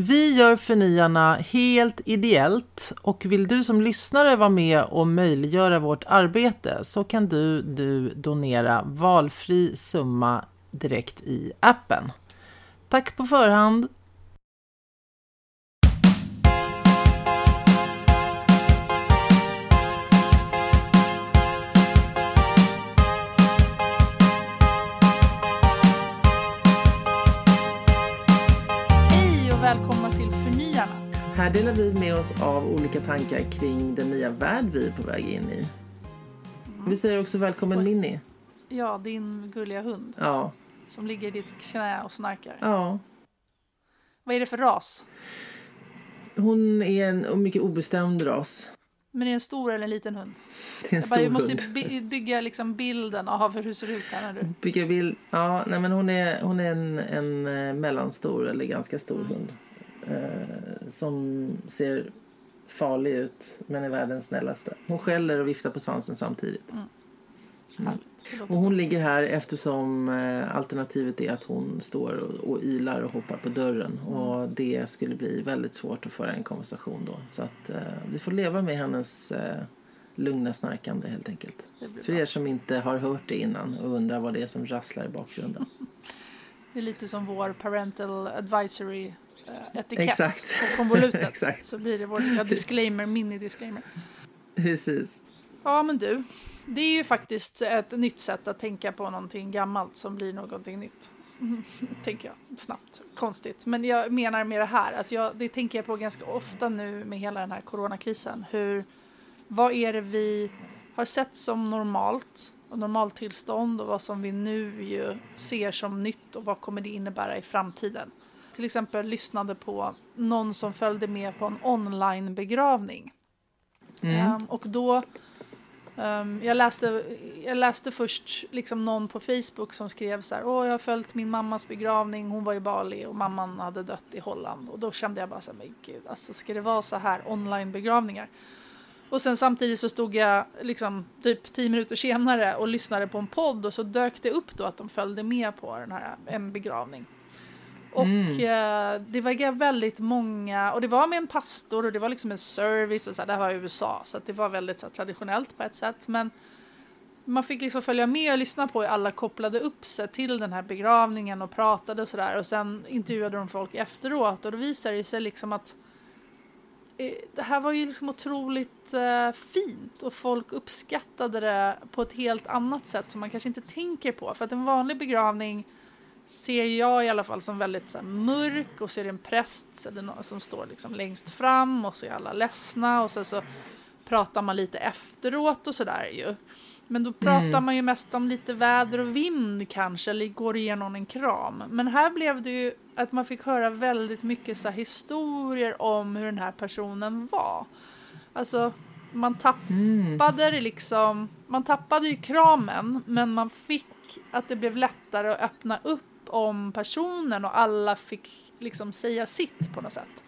Vi gör Förnyarna helt ideellt och vill du som lyssnare vara med och möjliggöra vårt arbete så kan du, du donera valfri summa direkt i appen. Tack på förhand! Här delar vi med oss av olika tankar kring den nya värld vi är på väg in i. Vi säger också välkommen Minnie. Ja, din gulliga hund Ja, som ligger i ditt knä och snarkar. ja. Vad är det för ras? Hon är en mycket obestämd ras. Men är det en stor eller en liten hund? Det är en Jag, stor bara, jag måste hund. by- bygga liksom bilden av hur det ser ut här när du... Vilka vill... Ja, nej men hon är, hon är en, en eh, mellanstor eller ganska stor hund. Eh, som ser farlig ut men är världens snällaste. Hon skäller och viftar på svansen samtidigt. Det låter Och hon ligger här eftersom eh, alternativet är att hon står och, och ylar och hoppar på dörren. Och det skulle bli väldigt svårt att föra en konversation då. Så att eh, vi får leva med hennes eh, lugna snarkande helt enkelt. För er som inte har hört det innan och undrar vad det är som rasslar i bakgrunden. Det är lite som vår parental advisory etikett Exakt. på konvolutet. Exakt. Så blir det vår disclaimer, mini-disclaimer. Precis. Ja, men du. Det är ju faktiskt ett nytt sätt att tänka på någonting gammalt som blir någonting nytt. Tänker jag snabbt. Konstigt. Men jag menar med det här att jag, det tänker jag på ganska ofta nu med hela den här coronakrisen. Hur, vad är det vi har sett som normalt och normaltillstånd och vad som vi nu ju ser som nytt och vad kommer det innebära i framtiden? Till exempel lyssnade på någon som följde med på en online-begravning. Mm. Ehm, och då, ehm, jag, läste, jag läste först liksom någon på Facebook som skrev så här, åh jag har följt min mammas begravning, hon var i Bali och mamman hade dött i Holland. Och då kände jag bara så här, men gud, alltså ska det vara så här online begravningar? Och sen samtidigt så stod jag liksom typ tio minuter senare och lyssnade på en podd och så dök det upp då att de följde med på den här en begravning. Och eh, det var väldigt många, och det var med en pastor och det var liksom en service och så här, det här var i USA så det var väldigt så här, traditionellt på ett sätt. Men man fick liksom följa med och lyssna på hur alla kopplade upp sig till den här begravningen och pratade och sådär. Och sen intervjuade de folk efteråt och då visade det sig liksom att eh, det här var ju liksom otroligt eh, fint och folk uppskattade det på ett helt annat sätt som man kanske inte tänker på. För att en vanlig begravning ser jag i alla fall som väldigt så här, mörk och så är det en präst som står liksom längst fram och så är alla ledsna och sen så pratar man lite efteråt och sådär ju. Men då pratar man ju mest om lite väder och vind kanske eller går igenom en kram. Men här blev det ju att man fick höra väldigt mycket så historier om hur den här personen var. Alltså man tappade det liksom, man tappade ju kramen men man fick att det blev lättare att öppna upp om personen och alla fick liksom säga sitt på något sätt.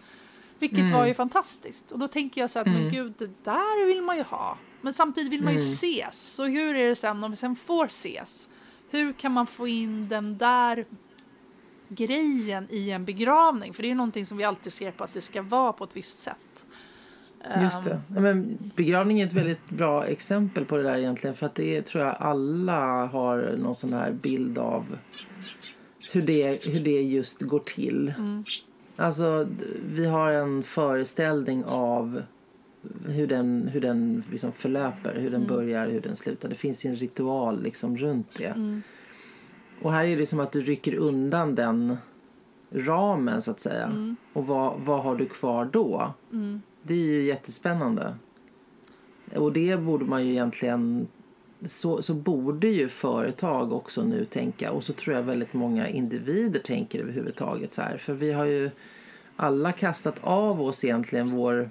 Vilket var ju fantastiskt. Och då tänker jag så att men gud, det där vill man ju ha. Men samtidigt vill man ju ses. Så hur är det sen om vi sen får ses? Hur kan man få in den där grejen i en begravning? För det är ju någonting som vi alltid ser på att det ska vara på ett visst sätt. Just det. Ja, men begravning är ett väldigt bra exempel på det där egentligen. För att det är, tror jag alla har någon sån här bild av hur det, hur det just går till. Alltså, d- vi har en föreställning av hur den, hur den liksom förlöper, hur den börjar, hur den slutar. Det finns en ritual liksom runt det. Och här är det som att du rycker undan den ramen så att säga. Och vad, vad har du kvar då? Det är ju jättespännande. Och det borde man ju egentligen... Så, så borde ju företag också nu tänka. Och så tror jag väldigt många individer tänker överhuvudtaget så här. För vi har ju alla kastat av oss egentligen vår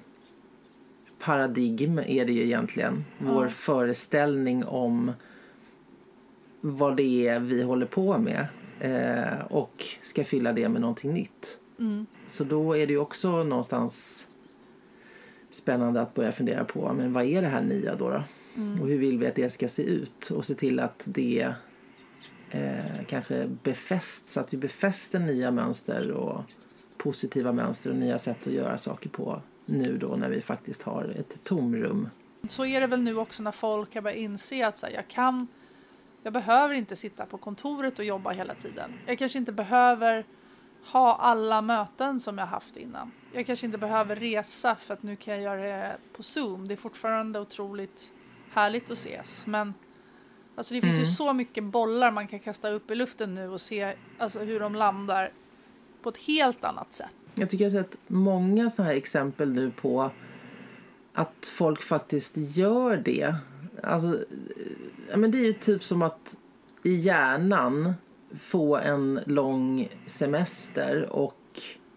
paradigm är det ju egentligen. Vår föreställning om vad det är vi håller på med. Eh, och ska fylla det med någonting nytt. Så då är det ju också någonstans spännande att börja fundera på men vad är det här nya då? då? Och hur vill vi att det ska se ut? Och se till att det eh, kanske befästs, att vi befäster nya mönster och positiva mönster och nya sätt att göra saker på nu då när vi faktiskt har ett tomrum. Så är det väl nu också när folk har börjat inse att så här, jag kan, jag behöver inte sitta på kontoret och jobba hela tiden. Jag kanske inte behöver ha alla möten som jag haft innan. Jag kanske inte behöver resa för att nu kan jag göra det på Zoom. Det är fortfarande otroligt härligt att ses. Men alltså det finns mm. ju så mycket bollar man kan kasta upp i luften nu och se alltså, hur de landar på ett helt annat sätt. Jag tycker jag har sett många sådana här exempel nu på att folk faktiskt gör det. Alltså, men det är ju typ som att i hjärnan få en lång semester och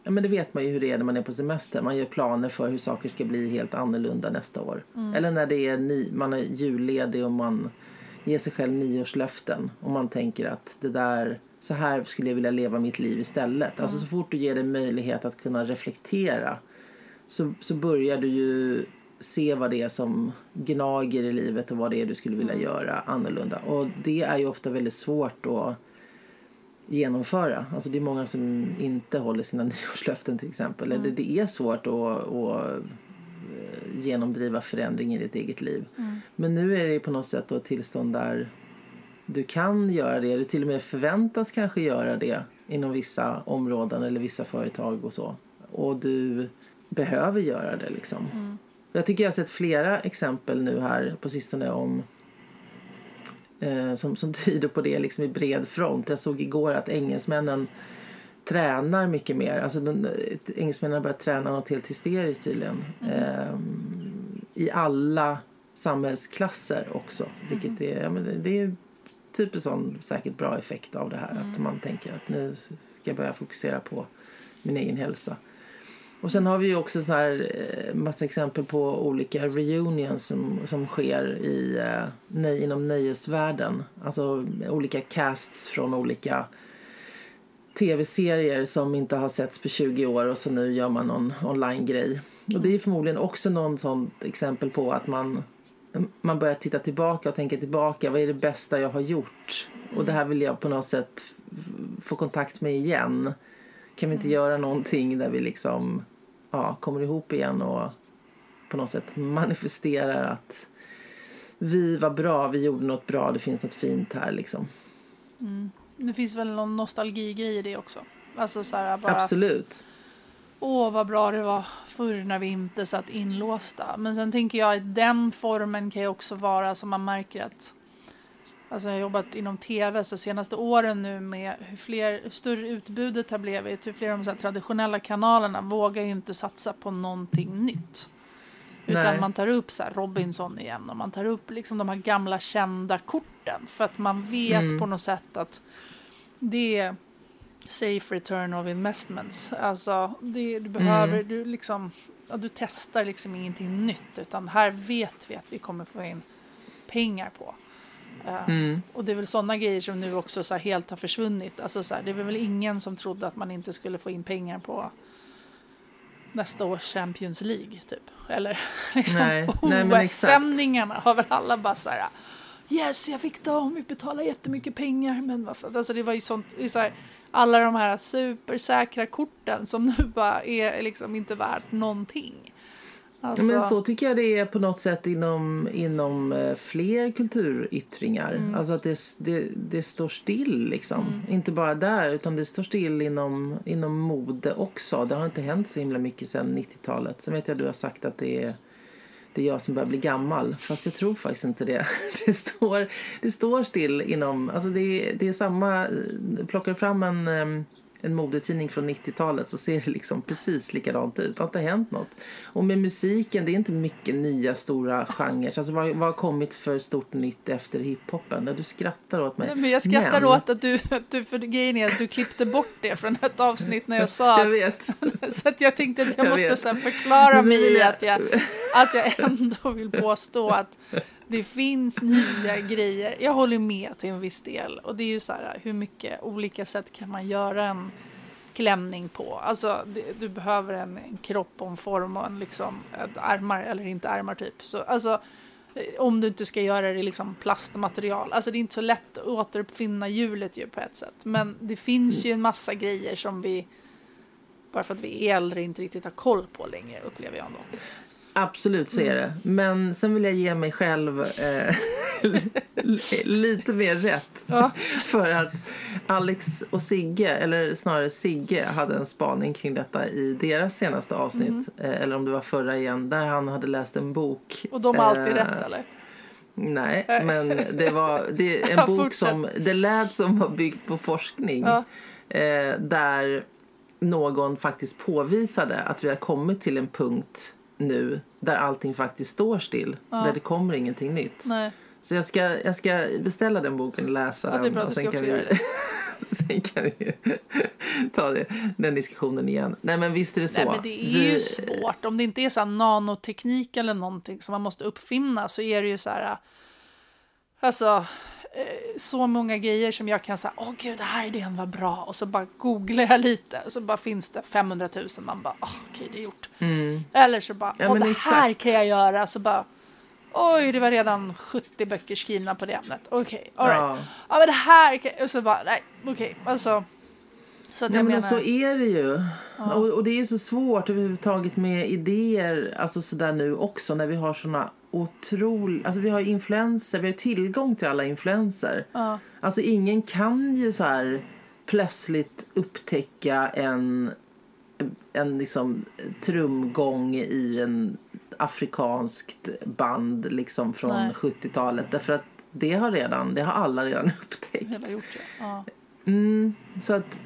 ja, men det vet man ju hur det är när man är på semester. Man gör planer för hur saker ska bli helt annorlunda nästa år. Mm. Eller när det är ny, man är julledig och man ger sig själv nyårslöften och man tänker att det där så här skulle jag vilja leva mitt liv istället. Mm. Alltså så fort du ger dig möjlighet att kunna reflektera så, så börjar du ju se vad det är som gnager i livet och vad det är du skulle vilja mm. göra annorlunda. Och det är ju ofta väldigt svårt att genomföra. Alltså det är många som inte håller sina nyårslöften till exempel. Mm. Eller det är svårt att, att eh, genomdriva förändring i ditt eget liv. Mm. Men nu är det på något sätt ett tillstånd där du kan göra det. Du till och med förväntas kanske göra det inom vissa områden eller vissa företag och så. Och du behöver göra det liksom. Mm. Jag tycker jag har sett flera exempel nu här på sistone om eh, som, som tyder på det liksom i bred front. Jag såg igår att engelsmännen tränar mycket mer. Alltså de, engelsmännen har börjat träna något helt hysteriskt tydligen. Mm. Eh, I alla samhällsklasser också. Vilket mm. är, ja, men det, det är typ en sån säkert bra effekt av det här. Mm. Att man tänker att nu ska jag börja fokusera på min egen hälsa. Och sen har vi ju också så här eh, massa exempel på olika reunions som, som sker i, eh, nej, inom nöjesvärlden. Alltså olika casts från olika tv-serier som inte har setts på 20 år och så nu gör man någon online-grej. Och det är förmodligen också någon sånt exempel på att man, man börjar titta tillbaka och tänka tillbaka. Vad är det bästa jag har gjort? Och det här vill jag på något sätt få kontakt med igen. Kan vi inte mm. göra någonting där vi liksom ja, kommer ihop igen och på något sätt manifesterar att vi var bra, vi gjorde något bra, det finns något fint här liksom. Mm. Det finns väl någon nostalgigrej i det också. Alltså så här, bara Absolut. Att, Åh, vad bra det var förr när vi inte satt inlåsta. Men sen tänker jag att den formen kan ju också vara som man märker att Alltså jag har jobbat inom tv så senaste åren nu med hur, fler, hur större utbudet har blivit, hur fler av de så traditionella kanalerna vågar ju inte satsa på någonting nytt. Utan Nej. man tar upp så Robinson igen och man tar upp liksom de här gamla kända korten för att man vet mm. på något sätt att det är safe return of investments. Alltså det, du behöver, mm. du liksom, ja, du testar liksom ingenting nytt utan här vet vi att vi kommer få in pengar på. Mm. Och det är väl sådana grejer som nu också så helt har försvunnit. Alltså så här, det är väl ingen som trodde att man inte skulle få in pengar på nästa års Champions League typ. Eller liksom OS-sändningarna har väl alla bara så här Yes, jag fick dem, vi betalar jättemycket pengar. Men varför? Alltså det var ju sånt, så här, alla de här supersäkra korten som nu bara är liksom inte värt någonting. Alltså... Men så tycker jag det är på något sätt inom, inom eh, fler kulturyttringar. Mm. Alltså att det, det, det står still liksom. Mm. Inte bara där utan det står still inom, inom mode också. Det har inte hänt så himla mycket sedan 90-talet. Sen vet jag att du har sagt att det är det är jag som börjar bli gammal. Fast jag tror faktiskt inte det. Det står, det står still inom... Alltså det, det är samma... Plockar fram en en modetidning från 90-talet så ser det liksom precis likadant ut. Det har inte hänt något. Och med musiken, det är inte mycket nya stora genrer. Alltså vad, vad har kommit för stort nytt efter hiphopen? Du skrattar åt mig. Nej, men jag skrattar men... åt att du, att du, för grejen är att du klippte bort det från ett avsnitt när jag sa att, Jag vet. så att jag tänkte att jag, jag måste så förklara mig i att jag, att jag ändå vill påstå att det finns nya grejer. Jag håller med till en viss del. Och det är ju så här, hur mycket olika sätt kan man göra en klänning på? Alltså, det, du behöver en, en kropp och en form och en liksom, armar, eller inte armar typ. Så, alltså, eh, om du inte ska göra det i liksom plastmaterial. Alltså det är inte så lätt att återuppfinna hjulet ju på ett sätt. Men det finns ju en massa grejer som vi bara för att vi är äldre inte riktigt har koll på längre upplever jag ändå. Absolut så är det. Men sen vill jag ge mig själv eh, lite mer rätt. Ja. För att Alex och Sigge, eller snarare Sigge, hade en spaning kring detta i deras senaste avsnitt. Eh, eller om det var förra igen, där han hade läst en bok. Och de har alltid eh, rätt eller? Nej, men det var det en bok som det lät som var byggt på forskning. Ja. Eh, där någon faktiskt påvisade att vi har kommit till en punkt nu där allting faktiskt står still. Där det kommer ingenting nytt. Nej. Så jag ska, jag ska beställa den boken och läsa Ja, den. och sen kan vi, sen kan vi ta det, den diskussionen igen. Nej men visst är det så. Nej, men det är Vi- ju svårt. Om det inte är så nanoteknik eller någonting som man måste uppfinna så är det ju så här... Alltså, eh, så många grejer som jag kan säga, åh gud, det här idén var bra. Och så bara googlar jag lite och så bara finns det 500 000. Man bara, åh, okej, det är gjort. Eller så bara, Ja, åh, det här exakt. kan jag göra. Så bara, oj, det var redan 70 böcker skrivna på det ämnet. Okej, all right. Ja. Ja, men det här kan... Och så bara, nej, okej, alltså. Så att Nej, jag men menar, så är det ju. Och, och det är så svårt överhuvudtaget med idéer, alltså sådär nu också när vi har såna otroliga, alltså vi har influenser, vi har tillgång till alla influenser. Ja. Alltså ingen kan ju så här plötsligt upptäcka en, en liksom trumgång i en afrikanskt band liksom från Nej. 70-talet därför att det har redan, det har alla redan upptäckt. gjort. Ja. Mm, så att,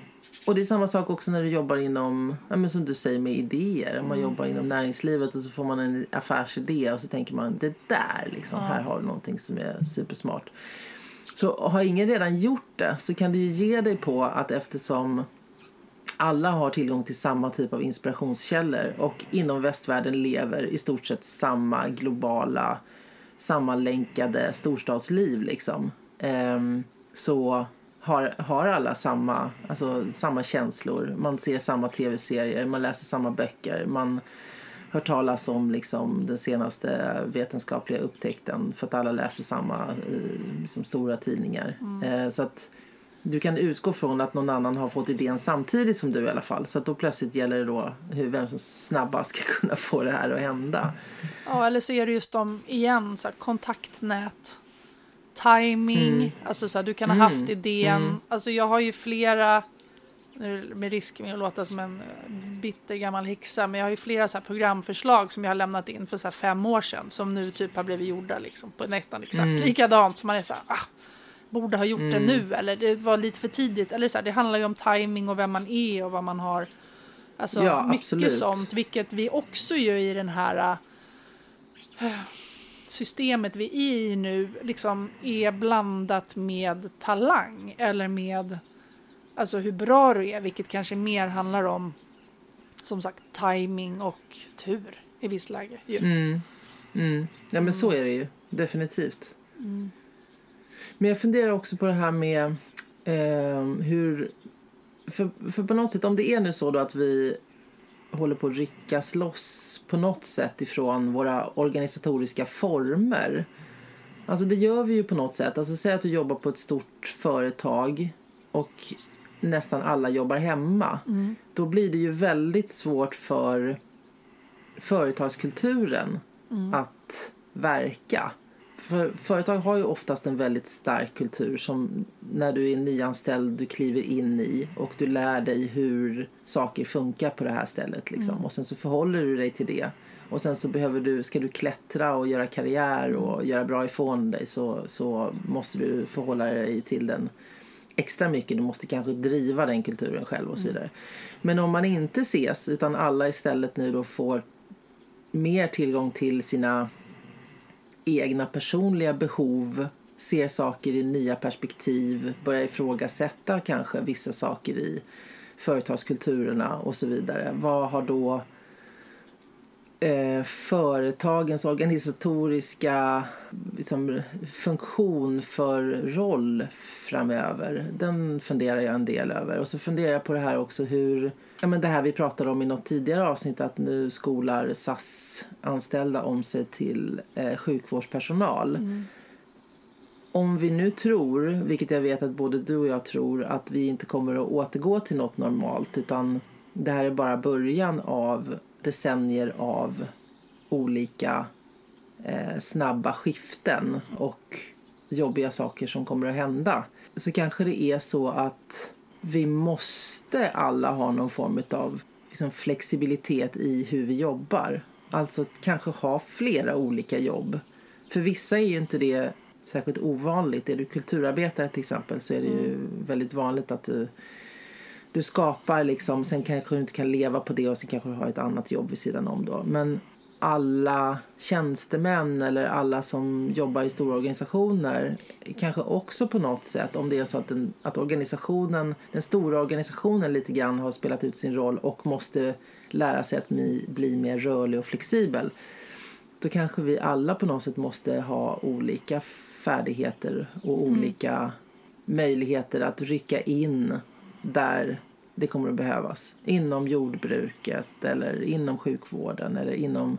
och det är samma sak också när du jobbar inom, ja, men som du säger med idéer. Om man jobbar inom näringslivet och så får man en affärsidé och så tänker man det där liksom, här har du någonting som är supersmart. Så har ingen redan gjort det så kan du ju ge dig på att eftersom alla har tillgång till samma typ av inspirationskällor och inom västvärlden lever i stort sett samma globala sammanlänkade storstadsliv liksom. Ehm, så har, har alla samma, alltså, samma känslor. Man ser samma tv-serier, man läser samma böcker. Man hör talas om liksom, den senaste vetenskapliga upptäckten för att alla läser samma eh, som stora tidningar. Eh, så att du kan utgå från att någon annan har fått idén samtidigt som du i alla fall. Så att då plötsligt gäller det då hur, vem som snabbast ska kunna få det här att hända. Ja, eller så är det just de, igen, så kontaktnät, timing, Mm. alltså så här, du kan ha haft idén. Alltså jag har ju flera, med risk med att låta som en eh, bitter gammal häxa, men jag har ju flera så här programförslag som jag har lämnat in för så här fem år sedan, som nu typ har blivit gjorda liksom, på nästan exakt Mm. likadant. som man är så här, ah, borde ha gjort det nu, eller det var lite för tidigt. Eller så här, det handlar ju om timing och vem man är och vad man har. Alltså Ja, mycket absolut. sånt, vilket vi också gör i den här äh, systemet vi är i nu liksom är blandat med talang eller med alltså hur bra du är, vilket kanske mer handlar om som sagt timing och tur i viss läge. Mm. Mm. Ja men så är det ju. Definitivt. Men jag funderar också på det här med eh, hur... För, för på något sätt, om det är nu så att vi håller på att ryckas loss på något sätt ifrån våra organisatoriska former. Alltså det gör vi ju på något sätt. Alltså säg att du jobbar på ett stort företag och nästan alla jobbar hemma. Då blir det ju väldigt svårt för företagskulturen att verka. För företag har ju oftast en väldigt stark kultur som när du är nyanställd du kliver in i och du lär dig hur saker funkar på det här stället liksom. och sen så förhåller du dig till det. Och sen så behöver du, ska du klättra och göra karriär och göra bra ifrån dig så, så måste du förhålla dig till den extra mycket. Du måste kanske driva den kulturen själv och så vidare. Men om man inte ses utan alla istället nu då får mer tillgång till sina egna personliga behov, ser saker i nya perspektiv, börjar ifrågasätta kanske vissa saker i företagskulturerna och så vidare. Vad har då eh, företagens organisatoriska liksom, funktion för roll framöver. Den funderar jag en del över. Och så funderar jag på det här också hur, ja men det här vi pratade om i något tidigare avsnitt att nu skolar SAS anställda om sig till eh, sjukvårdspersonal. Om vi nu tror, vilket jag vet att både du och jag tror, att vi inte kommer att återgå till något normalt utan det här är bara början av decennier av olika eh, snabba skiften och jobbiga saker som kommer att hända. Så kanske det är så att vi måste alla ha någon form av liksom, flexibilitet i hur vi jobbar. Alltså kanske ha flera olika jobb. För vissa är ju inte det särskilt ovanligt. Är du kulturarbetare till exempel så är det ju mm. väldigt vanligt att du, du skapar liksom, sen kanske du inte kan leva på det och sen kanske du har ett annat jobb vid sidan om då. Men alla tjänstemän eller alla som jobbar i stora organisationer kanske också på något sätt om det är så att, den, att organisationen, den stora organisationen lite grann har spelat ut sin roll och måste lära sig att bli mer rörlig och flexibel då kanske vi alla på något sätt måste ha olika färdigheter och mm. olika mm. möjligheter att rycka in där det kommer att behövas. Inom jordbruket eller inom sjukvården eller inom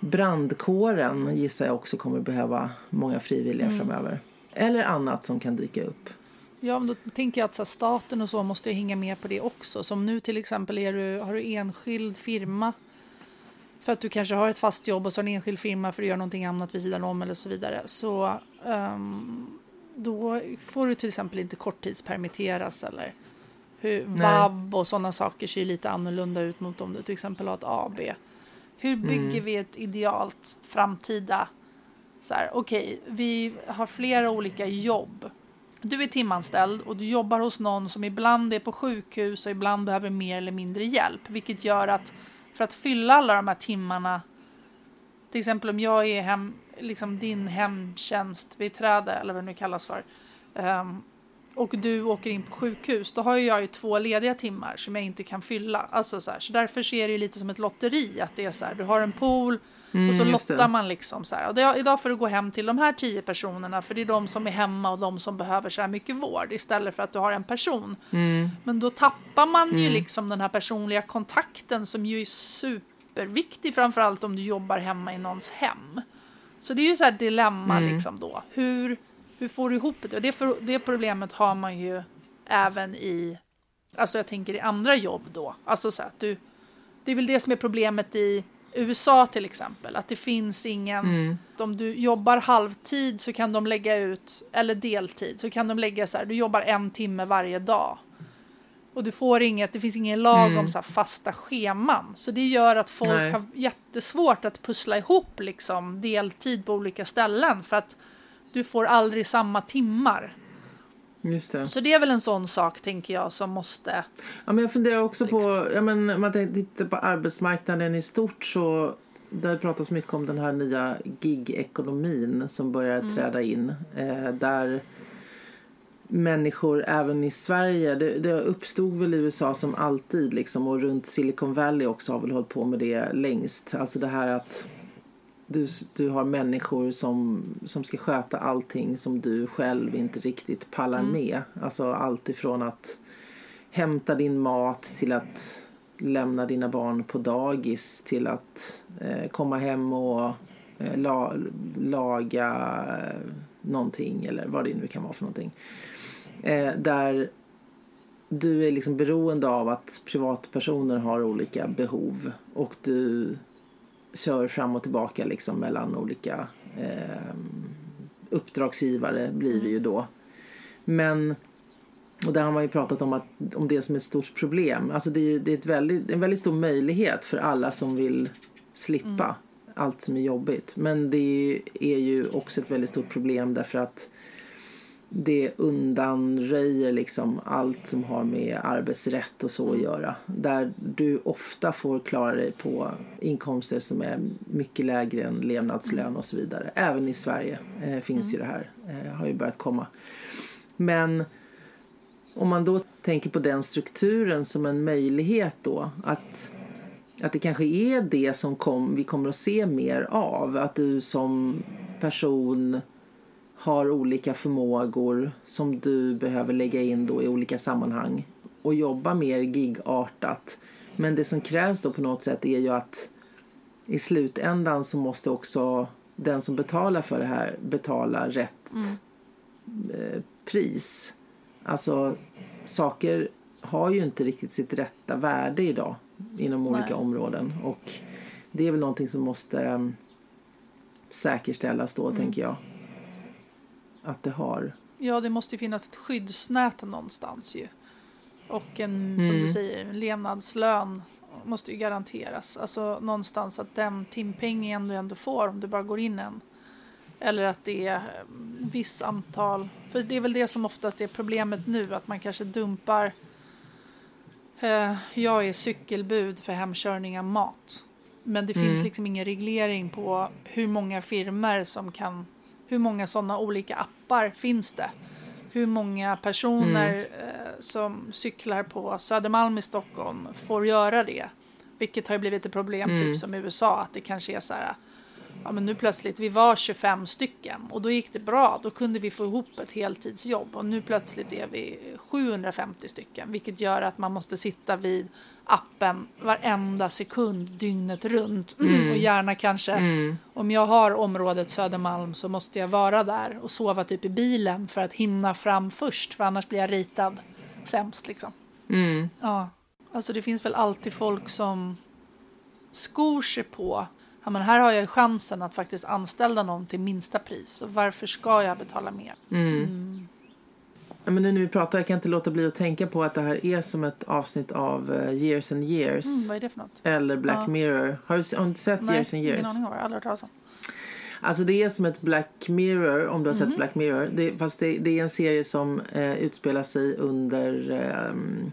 brandkåren gissar jag också kommer att behöva många frivilliga mm. framöver. Eller annat som kan dyka upp. Ja, men då tänker jag att så staten och så måste hänga med på det också. Som nu till exempel är du, har du enskild firma för att du kanske har ett fast jobb och så en enskild firma för att göra någonting annat vid sidan om eller så vidare. Så um, då får du till exempel inte korttidspermitteras eller hur, vab och sådana saker ser lite annorlunda ut mot om du till exempel har ett AB. Hur bygger mm. vi ett idealt framtida så här, okej, okay, vi har flera olika jobb. Du är timanställd och du jobbar hos någon som ibland är på sjukhus och ibland behöver mer eller mindre hjälp, vilket gör att för att fylla alla de här timmarna. Till exempel om jag är hem, liksom din hemtjänstbiträde eller vad det nu kallas för. Um, och du åker in på sjukhus, då har jag ju två lediga timmar som jag inte kan fylla. Alltså så, här, så därför ser det ju lite som ett lotteri, att det är så här, du har en pool mm, och så lottar man liksom så här. Och det, idag får du gå hem till de här tio personerna, för det är de som är hemma och de som behöver så här mycket vård, istället för att du har en person. Mm. Men då tappar man ju mm. liksom den här personliga kontakten som ju är superviktig, framförallt om du jobbar hemma i någons hem. Så det är ju så här dilemma mm. liksom då. Hur hur får du ihop det? Och det, för, det problemet har man ju även i, alltså jag tänker i andra jobb då. Alltså så att du, det är väl det som är problemet i USA till exempel, att det finns ingen, mm. om du jobbar halvtid så kan de lägga ut, eller deltid, så kan de lägga så här, du jobbar en timme varje dag. Och du får inget, det finns ingen lag mm. om så fasta scheman. Så det gör att folk Nej. har jättesvårt att pussla ihop liksom deltid på olika ställen. För att du får aldrig samma timmar. Just det. Så det är väl en sån sak, tänker jag, som måste... Ja, men jag funderar också liksom. på, ja, men, om man tittar på arbetsmarknaden i stort så det har pratats mycket om den här nya gig-ekonomin som börjar mm. träda in. Eh, där människor även i Sverige, det, det uppstod väl i USA som alltid liksom och runt Silicon Valley också har väl hållit på med det längst. Alltså det här att du, du har människor som, som ska sköta allting som du själv inte riktigt pallar mm. med. Alltså allt ifrån att hämta din mat till att lämna dina barn på dagis till att eh, komma hem och eh, la, laga eh, någonting eller vad det nu kan vara för någonting. Eh, där du är liksom beroende av att privatpersoner har olika behov och du kör fram och tillbaka liksom mellan olika eh, uppdragsgivare blir det ju då. Men och där har man ju pratat om, att, om det som ett stort problem. Alltså det är, det är ett väldigt, en väldigt stor möjlighet för alla som vill slippa mm. allt som är jobbigt. Men det är ju också ett väldigt stort problem därför att det undanröjer liksom allt som har med arbetsrätt och så att mm. göra. Där du ofta får klara dig på inkomster som är mycket lägre än levnadslön och så vidare. Även i Sverige eh, finns mm. ju det här, eh, har ju börjat komma. Men om man då tänker på den strukturen som en möjlighet då att att det kanske är det som kom, vi kommer att se mer av. Att du som person har olika förmågor som du behöver lägga in då i olika sammanhang och jobba mer gigartat. Men det som krävs då på något sätt är ju att i slutändan så måste också den som betalar för det här betala rätt mm. Eh, pris. Alltså saker har ju inte riktigt sitt rätta värde idag inom olika Nej. områden. Och det är väl någonting som måste um, säkerställas då, tänker jag. Att det har. Ja, det måste ju finnas ett skyddsnät någonstans ju. Och en, som Mm. du säger, en levnadslön måste ju garanteras. Alltså någonstans att den timpengen du ändå får om du bara går in en. Eller att det är eh, viss antal. För det är väl det som oftast är problemet nu, att man kanske dumpar. Eh, jag är cykelbud för hemkörning av mat. Men det finns Mm. liksom ingen reglering på hur många firmer som kan, hur många sådana olika appar finns det? Hur många personer eh, som cyklar på Södermalm i Stockholm får göra det? Vilket har blivit ett problem, Mm. typ som i USA, att det kanske är så här, ja men nu plötsligt, vi var 25 stycken och då gick det bra, då kunde vi få ihop ett heltidsjobb och nu plötsligt är vi 750 stycken, vilket gör att man måste sitta vid appen varenda sekund dygnet runt och gärna kanske Mm. om jag har området Södermalm så måste jag vara där och sova typ i bilen för att hinna fram först för annars blir jag ritad sämst liksom. Mm. Ja, alltså det finns väl alltid folk som skor sig på ja, men här har jag chansen att faktiskt anställa någon till minsta pris och varför ska jag betala mer? Mm. Men nu när vi pratar jag kan inte låta bli att tänka på att det här är som ett avsnitt av eh, Years and Years. Mm, vad är det för något? Eller Black Ja. Mirror. Har du, har du sett Nej, Years and Years? ingen aning om det aldrig hört talas om. Alltså det är som ett Black Mirror om du har Mhm. sett Black Mirror. Det, fast det, det är en serie som eh, utspelar sig under... ehm,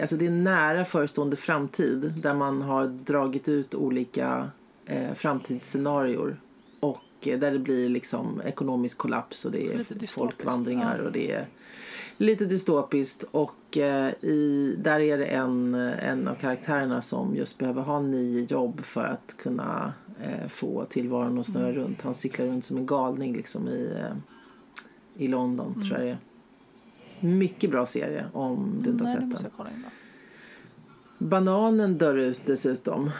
alltså det är nära förestående framtid där man har dragit ut olika eh, framtidsscenarior. Och eh, där det blir liksom ekonomisk kollaps och det är folkvandringar ja. och det är lite dystopiskt. Och eh, i, där är det en, en av karaktärerna som just behöver ha nio jobb för att kunna eh, få tillvaron att snurra Mm. runt. Han cyklar runt som en galning liksom i, eh, i London Mm. tror jag det är. Mycket bra serie om du inte har sett den. Bananen dör ut dessutom.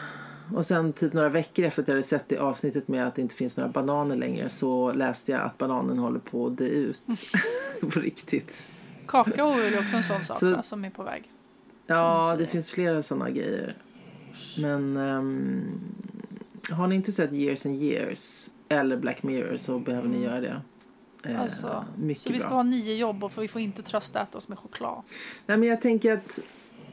Och sen typ några veckor efter att jag hade sett det avsnittet med att det inte finns några bananer längre så läste jag att bananen håller på att dö ut. På riktigt. Kakao är väl också en sån sak Så- va, som är på väg. Ja, det finns flera sådana grejer. Men ehm, har ni inte sett Years and Years eller Black Mirror så behöver ni göra det. Eh, Alltså, mycket Så vi ska bra. ha nio jobb och vi får inte tröstäta oss med choklad. Nej, men jag tänker att...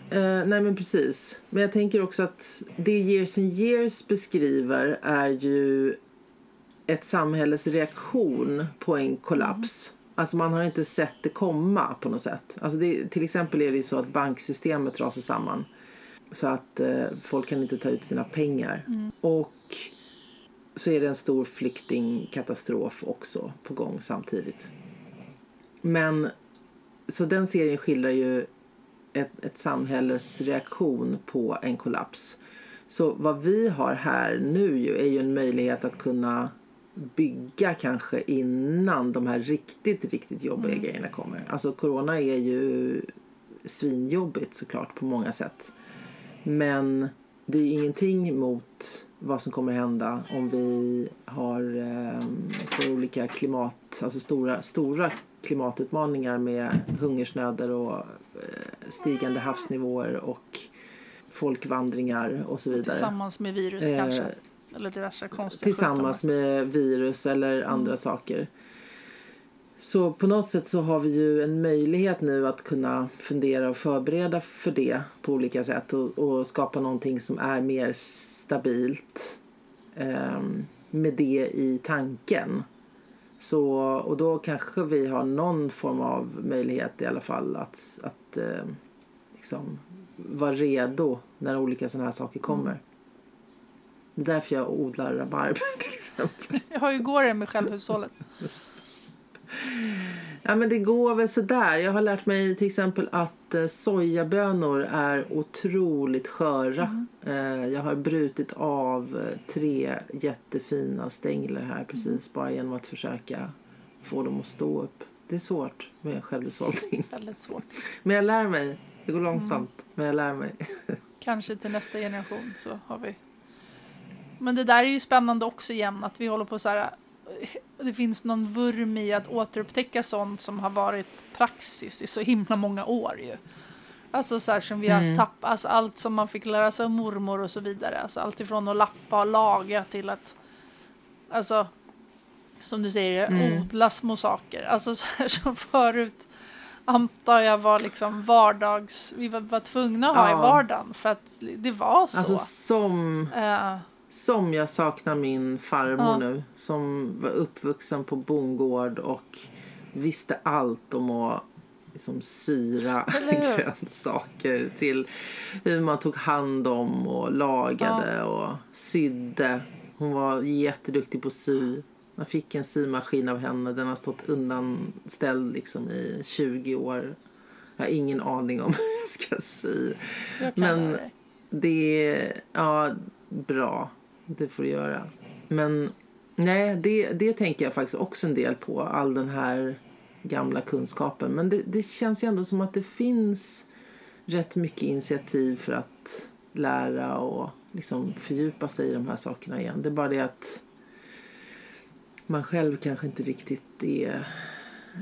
Eh, nej, men precis. Men jag tänker också att det Years and Years beskriver är ju ett samhälles reaktion på en kollaps. Alltså man har inte sett det komma på något sätt. Alltså det, till exempel är det ju så att banksystemet rasar samman. Så att eh, folk kan inte ta ut sina pengar. Och så är det en stor flyktingkatastrof också på gång samtidigt. Men så den serien skildrar ju ett, ett samhälles reaktion på en kollaps. Så vad vi har här nu ju är ju en möjlighet att kunna bygga kanske innan de här riktigt, riktigt jobbiga grejerna kommer. Alltså corona är ju svinjobbigt såklart på många sätt. Men det är ju ingenting mot vad som kommer hända om vi har eh, får olika klimat, alltså stora, stora klimatutmaningar med hungersnöder och eh, stigande havsnivåer och folkvandringar och så vidare. Tillsammans med virus Eh, kanske. Eller diverse konstiga Tillsammans sjukdomar. med virus eller andra saker. Så på något sätt så har vi ju en möjlighet nu att kunna fundera och förbereda för det på olika sätt och, och skapa någonting som är mer stabilt ehm, med det i tanken. Så, och då kanske vi har någon form av möjlighet i alla fall att, att eh, liksom vara redo när olika sådana här saker kommer. Det är därför jag odlar rabarber till exempel. Jag hur går det med självhushållet? Ja men det går väl sådär. Jag har lärt mig till exempel att eh, sojabönor är otroligt sköra. Eh, jag har brutit av eh, tre jättefina stänglar här precis bara genom att försöka få dem att stå upp. Det är svårt med självhushållning. Väldigt svårt. Men jag lär mig. Det går långsamt, men jag lär mig. Kanske till nästa generation så har vi. Men det där är ju spännande också igen att vi håller på så här. Det finns någon vurm i att återupptäcka sånt som har varit praxis i så himla många år ju. Alltså så här som vi har tappat, alltså allt som man fick lära sig av mormor och så vidare. Alltså allt ifrån att lappa och laga till att, alltså, som du säger, odla små saker. Alltså så här som förut antar jag var liksom vardags, vi var, var tvungna att ha Ja. i vardagen för att det var så. Alltså som, Eh, som jag saknar min farmor Ja. nu. Som var uppvuxen på bondgård och visste allt om att liksom syra grönsaker till hur man tog hand om och lagade och sydde. Hon var jätteduktig på att sy. Man fick en symaskin av henne. Den har stått undanställd liksom i 20 år. Jag har ingen aning om hur jag ska sy. jag kan Men-. Det är ja, bra. Det får du göra. Men nej, det, det tänker jag faktiskt också en del på. All den här gamla kunskapen. Men det, det känns ju ändå som att det finns rätt mycket initiativ för att lära och liksom fördjupa sig i de här sakerna igen. Det är bara det att man själv kanske inte riktigt är,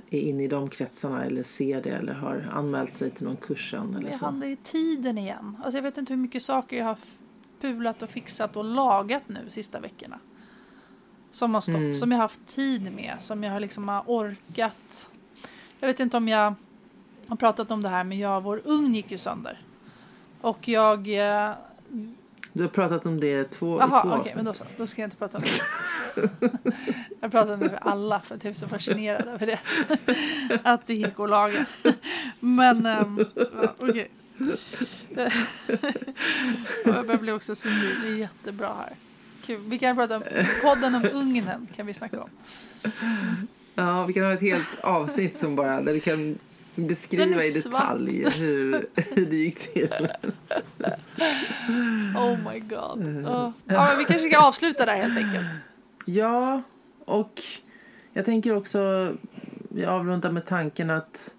är inne i de kretsarna eller ser det eller har anmält sig till någon kurs än. Eller Det handlar i tiden igen. Alltså jag vet inte hur mycket saker jag har pulat och fixat och lagat nu sista veckorna. Som har stått, Mm. som jag haft tid med, som jag har liksom har orkat. Jag vet inte om jag har pratat om det här men jag, vår ugn gick ju sönder. Och jag... eh, Du har pratat om det två, i två okej, avsnitt. men då så. Då ska jag inte prata om det. jag pratar om det för alla för att jag är så fascinerad över det. att det gick att laga. men, um, okej. Och jag börjar bli också senil. Det är jättebra här. Kul. Vi kan prata om podden om ugnen kan vi snacka om. Ja, vi kan ha ett helt avsnitt som bara där du kan beskriva i detalj hur, hur det gick till. Oh my god. Ja. Ja, vi kanske ska avsluta där helt enkelt. Ja, och jag tänker också jag avrundar med tanken att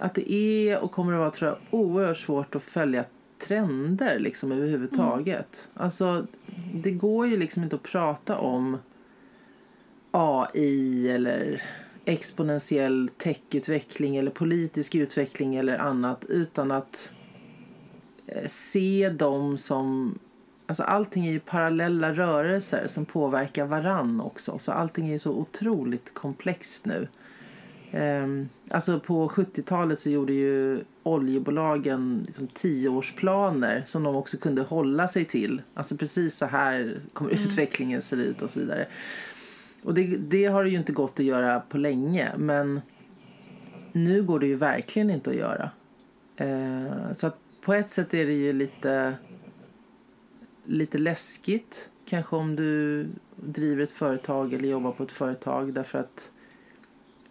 att det är och kommer att vara tror jag, oerhört svårt att följa trender liksom överhuvudtaget. Alltså, det går ju liksom inte att prata om AI eller exponentiell techutveckling eller politisk utveckling eller annat utan att eh, se dem som Alltså allting är ju parallella rörelser som påverkar varann också. Så allting är ju så otroligt komplext nu. Ehm, alltså på 70-talet så gjorde ju oljebolagen liksom tioårsplaner som de också kunde hålla sig till. Alltså precis så här kommer utvecklingen se ut och så vidare. Och det, det har ju inte gått att göra på länge men nu går det ju verkligen inte att göra. Eh, så att på ett sätt är det ju lite lite läskigt kanske om du driver ett företag eller jobbar på ett företag därför att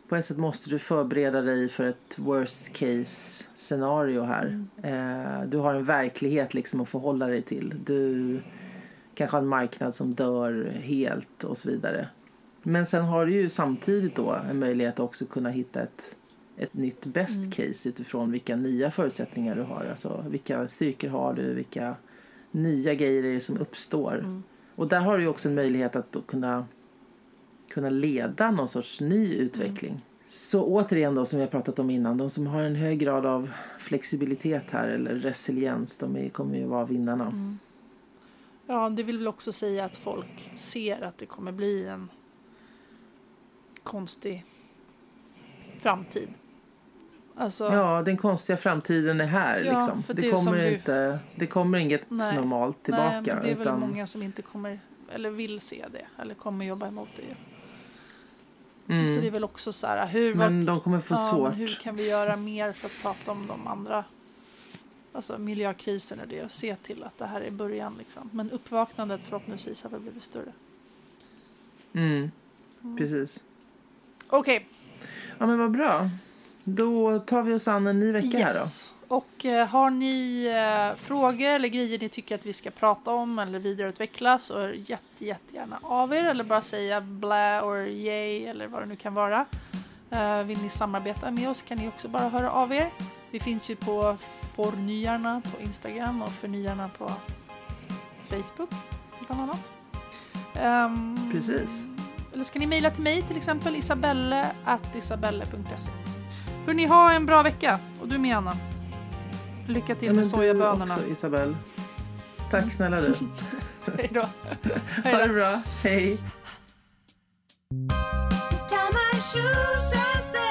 på ett sätt måste du förbereda dig för ett worst case scenario här. Eh, du har en verklighet liksom att förhålla dig till. Du kanske har en marknad som dör helt och så vidare. Men sen har du ju samtidigt då en möjlighet att också kunna hitta ett, ett nytt best case utifrån vilka nya förutsättningar du har. Alltså vilka styrkor har du, vilka nya grejer som uppstår. Och där har du ju också en möjlighet att kunna, kunna leda någon sorts ny utveckling. Så återigen då som vi har pratat om innan, de som har en hög grad av flexibilitet här eller resiliens, de är, kommer ju vara vinnarna. Ja, det vill väl också säga att folk ser att det kommer bli en konstig framtid. Alltså, Ja, den konstiga framtiden är här Ja, liksom. Det, det kommer du- inte, det kommer inget Nej. normalt tillbaka. Nej, det är väl utan, många som inte kommer, eller vill se det, eller kommer jobba emot det. Mm, Så det är väl också så här, hur, men de kommer få ja, svårt. hur kan vi göra mer för att prata om de andra, alltså miljökrisen och det, och se till att det här är början liksom. Men uppvaknandet förhoppningsvis har väl blivit större. Mm, precis. Okej, Ja men vad bra. Då tar vi oss an en ny vecka här då. Och eh, har ni eh, frågor eller grejer ni tycker att vi ska prata om eller vidareutveckla så jätte, jättegärna av er eller bara säga blä or yay eller vad det nu kan vara. Eh, vill ni samarbeta med oss kan ni också bara höra av er. Vi finns ju på Fornyarna på Instagram och Förnyarna på Facebook bland annat. Ehm, Precis. Eller så kan ni mejla till mig till exempel isabelle isabelle.se. Hörni, ha en bra vecka. Och du med Anna. Lycka till Ja, med men du sojabönorna. också, Isabel. Tack snälla du. Hej då. Hej Ha det bra. Hej. Tie my shoes and say